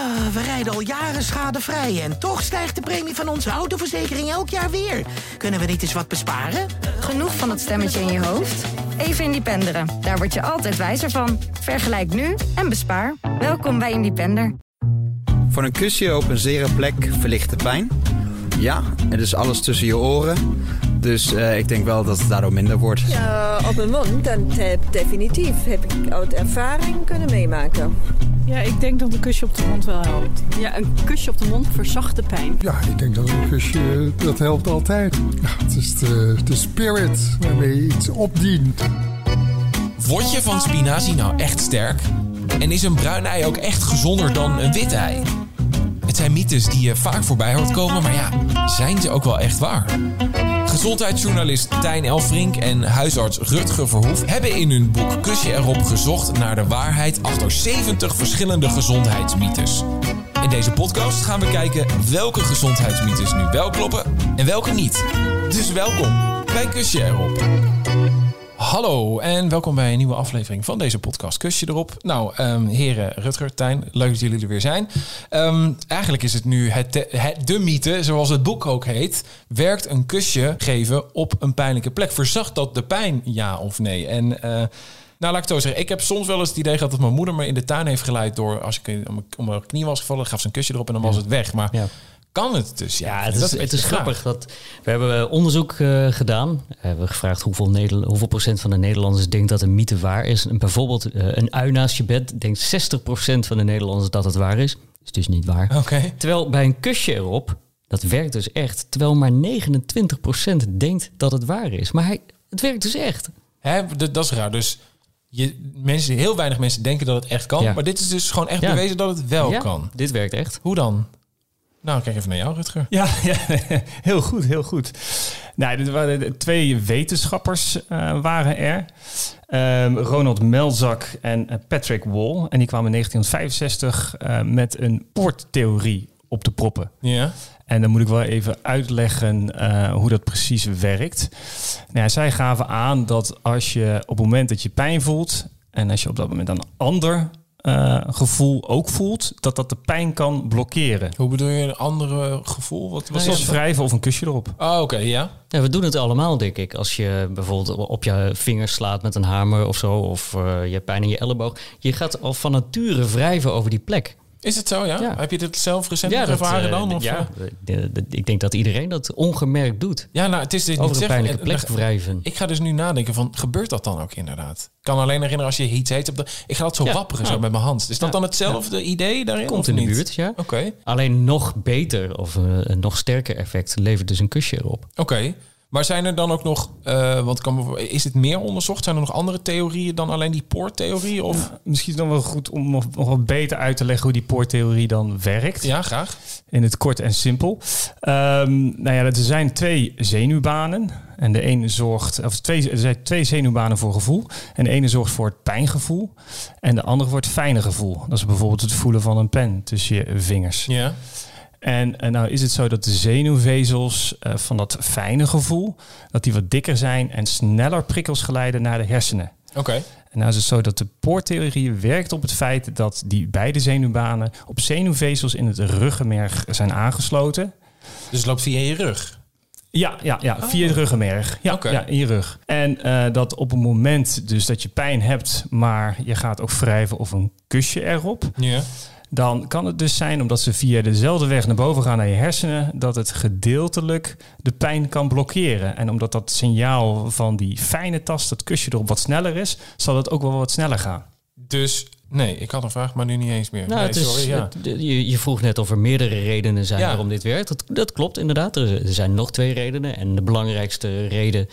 Ah, we rijden al jaren schadevrij en toch stijgt de premie van onze autoverzekering elk jaar weer. Kunnen we niet eens wat besparen? Genoeg van dat stemmetje in je hoofd? Even Independeren. Daar word je altijd wijzer van. Vergelijk nu en bespaar. Welkom bij Independer. Voor een kusje op een zere plek verlicht de pijn. Ja, het is alles tussen je oren. Dus uh, ik denk wel dat het daardoor minder wordt. Ja, op een mond, dat heb, definitief. Heb ik uit ervaring kunnen meemaken. Ja, ik denk dat een kusje op de mond wel helpt. Ja, een kusje op de mond verzacht de pijn. Ja, ik denk dat een kusje, dat helpt altijd. Ja, het is de, de spirit waarmee je iets opdient. Word je van spinazie nou echt sterk? En is een bruin ei ook echt gezonder dan een wit ei? Het zijn mythes die je vaak voorbij hoort komen, maar ja, zijn ze ook wel echt waar? Gezondheidsjournalist Tijn Elfrink en huisarts Rutger Verhoef hebben in hun boek Kusje erop gezocht naar de waarheid achter 70 verschillende gezondheidsmythes. In deze podcast gaan we kijken welke gezondheidsmythes nu wel kloppen en welke niet. Dus welkom bij Kusje erop. Hallo en welkom bij een nieuwe aflevering van deze podcast. Kusje erop. Nou, um, heren Rutger, Tijn, leuk dat jullie er weer zijn. Um, eigenlijk is het nu het, het, de mythe, zoals het boek ook heet. Werkt een kusje geven op een pijnlijke plek? Verzacht dat de pijn, ja of nee? En... Uh, nou, laat ik het zo zeggen. Ik heb soms wel eens het idee gehad dat mijn moeder me in de tuin heeft geleid door als ik om mijn knie was gevallen, gaf ze een kusje erop en dan was het weg. Maar ja kan het dus. Ja, het is, het is grappig. Dat, we hebben onderzoek uh, gedaan. We hebben gevraagd hoeveel, Nederland, hoeveel procent van de Nederlanders denkt dat een mythe waar is. En bijvoorbeeld uh, een ui naast je bed denkt 60% van de Nederlanders dat het waar is. Is dus niet waar. Okay. Terwijl bij een kusje erop, dat werkt dus echt. Terwijl maar 29% denkt dat het waar is. Maar hij, het werkt dus echt. Hè, dat, dat is raar. Dus je, mensen, heel weinig mensen denken dat het echt kan. Ja. Maar dit is dus gewoon echt ja. bewezen dat het wel ja, kan. Dit werkt echt. Hoe dan? Nou, kijk even naar jou, Rutger. Ja, ja heel goed, heel goed. Nou, dit waren twee wetenschappers uh, waren er. Um, Ronald Melzak en Patrick Wall. En die kwamen in 1965 uh, met een poorttheorie op te proppen. Ja. En dan moet ik wel even uitleggen uh, hoe dat precies werkt. Nou, zij gaven aan dat als je op het moment dat je pijn voelt... en als je op dat moment een ander uh, gevoel ook voelt, dat dat de pijn kan blokkeren. Hoe bedoel je een andere gevoel? Wat was Zoals wrijven of een kusje erop. Oh, oké, okay, ja. ja. We doen het allemaal, denk ik. Als je bijvoorbeeld op je vingers slaat met een hamer of zo, of uh, je hebt pijn in je elleboog. Je gaat al van nature wrijven over die plek. Is het zo, ja? ja. Heb je dit zelf recent ja, ervaren uh, dan? Of? Ja, de, ik denk dat iedereen dat ongemerkt doet. Ja, nou, het is dit Over niet een pijnlijke plek wrijven. Ik ga dus nu nadenken van, gebeurt dat dan ook inderdaad? Ik kan alleen herinneren als je iets heet. Ik ga dat zo wapperen zo met mijn hand. Is dat dan hetzelfde idee daarin? Komt in de buurt, ja. Oké. Okay. Alleen nog beter of een nog sterker effect levert dus een kusje erop. Oké. Okay. Maar zijn er dan ook nog, uh, want kan, is het meer onderzocht? Zijn er nog andere theorieën dan alleen die poorttheorie? Of? Ja, misschien dan wel goed om nog, nog wat beter uit te leggen hoe die poorttheorie dan werkt. Ja, graag. In het kort en simpel. Um, nou ja, er zijn twee zenuwbanen. En de ene zorgt, of twee, er zijn twee zenuwbanen voor gevoel. En de ene zorgt voor het pijngevoel. En de andere voor het fijne gevoel. Dat is bijvoorbeeld het voelen van een pen tussen je vingers. Ja. En, en nou is het zo dat de zenuwvezels uh, van dat fijne gevoel, dat die wat dikker zijn en sneller prikkels geleiden naar de hersenen. Oké. Okay. En nou is het zo dat de poorttheorie werkt op het feit dat die beide zenuwbanen op zenuwvezels in het ruggenmerg zijn aangesloten. Dus het loopt via je rug? Ja, ja, ja oh. via het ruggenmerg. Ja, okay. ja in je rug. En uh, dat op het moment dus dat je pijn hebt, maar je gaat ook wrijven of een kusje erop. Ja dan kan het dus zijn, omdat ze via dezelfde weg naar boven gaan naar je hersenen, dat het gedeeltelijk de pijn kan blokkeren. En omdat dat signaal van die fijne tast, dat kusje erop wat sneller is, zal het ook wel wat sneller gaan. Dus nee, ik had een vraag, maar nu niet eens meer. Nou, nee, het is, sorry, ja. het, je, je, vroeg net of er meerdere redenen zijn ja. waarom dit werkt. Dat, dat klopt inderdaad. Er, er zijn nog twee redenen. En de belangrijkste reden,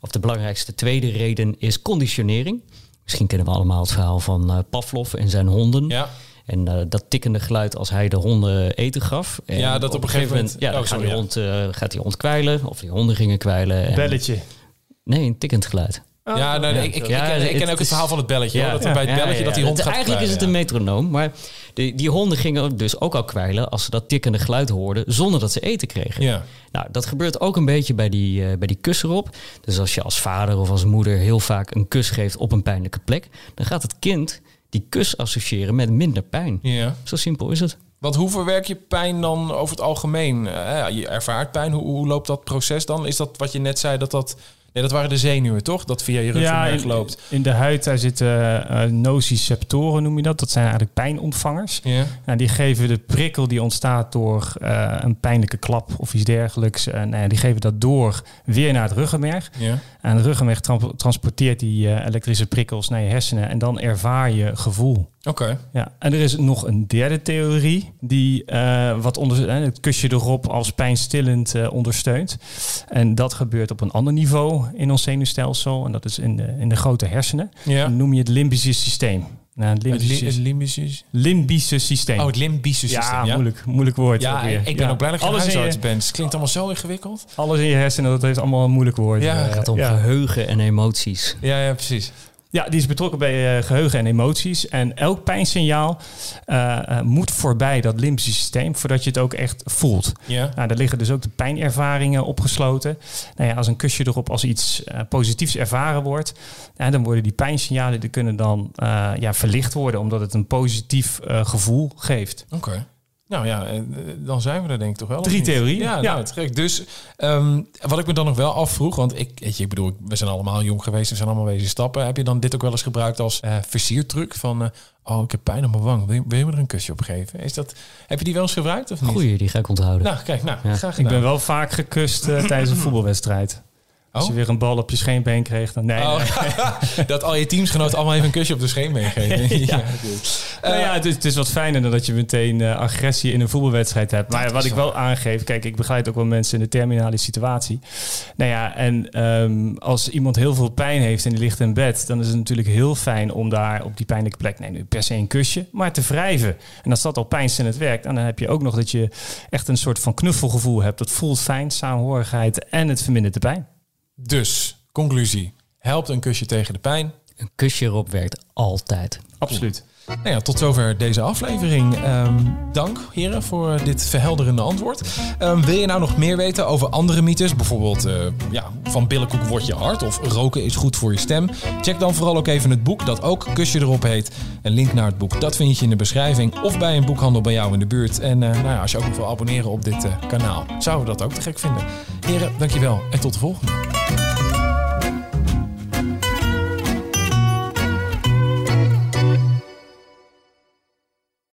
of de belangrijkste tweede reden, is conditionering. Misschien kennen we allemaal het verhaal van uh, Pavlov en zijn honden. Ja. En uh, dat tikkende geluid als hij de honden eten gaf. En ja, dat op, een gegeven moment. ja, dan oh, sorry, die hond, uh, gaat hij ontkwijlen. Of die honden gingen kwijlen. En, Belletje. Nee, een tikkend geluid. Oh, ja, nou, ja, ik, ik, ja, ik, ken, ik, ken ook het verhaal van het belletje. Ja, hoor, dat bij het belletje dat die hond het, gaat Eigenlijk kwijlen, is het een metronoom. Maar die, die honden gingen dus ook al kwijlen als ze dat tikkende geluid hoorden zonder dat ze eten kregen. Ja. Nou, dat gebeurt ook een beetje bij die, uh, bij die kus erop. Dus als je als vader of als moeder heel vaak een kus geeft op een pijnlijke plek, dan gaat het kind die kus associëren met minder pijn. Ja. Zo simpel is het. Want hoe verwerk je pijn dan over het algemeen? Eh, je ervaart pijn. Hoe, hoe loopt dat proces dan? Is dat wat je net zei, dat dat... Nee, dat waren de zenuwen, toch? Dat via je ruggenmerg loopt. in de huid daar zitten eh, nociceptoren, noem je dat. Dat zijn eigenlijk pijnontvangers. Ja. Nou, die geven de prikkel die ontstaat door eh, een pijnlijke klap of iets dergelijks. eh, nou ja, die geven dat door weer naar het ruggenmerg. Ja. En het ruggenmerg tran- transporteert die elektrische prikkels naar je hersenen. En dan ervaar je gevoel. Oké. Ja, en er is nog een derde theorie die eh, wat onder, eh, het kusje erop als pijnstillend eh, ondersteunt. En dat gebeurt op een ander niveau in ons zenuwstelsel. En dat is in de, in de grote hersenen. Ja. Dan noem je het limbische systeem. Nou, het Het, limbische, li- het limbische... limbische systeem. Oh, het limbische systeem. ja, Ja, moeilijk, moeilijk woord. Ja, ik ben Ja. ook blij dat je alles in, huisarts je, bent. Het klinkt allemaal zo ingewikkeld. alles in je hersenen, dat heeft allemaal een moeilijk woord. Ja, Eh, Het gaat om ja. geheugen en emoties. Ja, ja, precies. Ja, die is betrokken bij eh, geheugen en emoties. En elk pijnsignaal eh, eh, moet voorbij dat limbische systeem voordat je het ook echt voelt. Ja. Nou, daar liggen dus ook de pijnervaringen opgesloten. Nou ja, als een kusje erop als iets positiefs ervaren wordt, dan worden die pijnsignalen die kunnen dan ja, verlicht worden, omdat het een positief gevoel geeft. Oké. Nou ja, eh, dan zijn we er denk ik toch wel. Drie theorieën. Ja, Ja. nou, gek. Dus ehm, wat ik me dan nog wel afvroeg, want ik, weet je, ik bedoel, we zijn allemaal jong geweest, we zijn allemaal wezen stappen. Heb je dan dit ook wel eens gebruikt als eh versiertruc van, eh, oh, ik heb pijn op mijn wang, wil je, wil je me er een kusje op geven? Is dat, heb je die wel eens gebruikt of niet? Goeie, die ga ik onthouden. Nou, kijk, nou, Ja. graag Ik ben wel vaak gekust tijdens een voetbalwedstrijd. Als Oh? je weer een bal op je scheenbeen kreeg, dan nee. Oh, nee. dat al je teamsgenoten allemaal even een kusje op de scheen meegeven. Ja. Nou Eh, ja, het is, het is wat fijner dan dat je meteen eh, agressie in een voetbalwedstrijd hebt. Maar wat ik wel aangeef, kijk, ik begeleid ook wel mensen in de terminale situatie. Nou ja, en ehm, als iemand heel veel pijn heeft en die ligt in bed, dan is het natuurlijk heel fijn om daar op die pijnlijke plek, nee, nu per se een kusje, maar te wrijven. En als dat al pijnstillend werkt, en dan heb je ook nog dat je echt een soort van knuffelgevoel hebt. Dat voelt fijn, saamhorigheid en het vermindert de pijn. Dus, conclusie. Helpt een kusje tegen de pijn? Een kusje erop werkt altijd. Absoluut. Nou ja, tot zover deze aflevering. Ehm, dank heren voor dit verhelderende antwoord. Ehm, wil je nou nog meer weten over andere mythes? Bijvoorbeeld eh, ja, van billenkoek wordt je hard of roken is goed voor je stem? Check dan vooral ook even het boek dat ook Kusje erop heet. Een link naar het boek dat vind je in de beschrijving of bij een boekhandel bij jou in de buurt. En eh, nou ja, als je ook nog wil abonneren op dit eh, kanaal, zouden we dat ook te gek vinden. Heren, dankjewel en tot de volgende.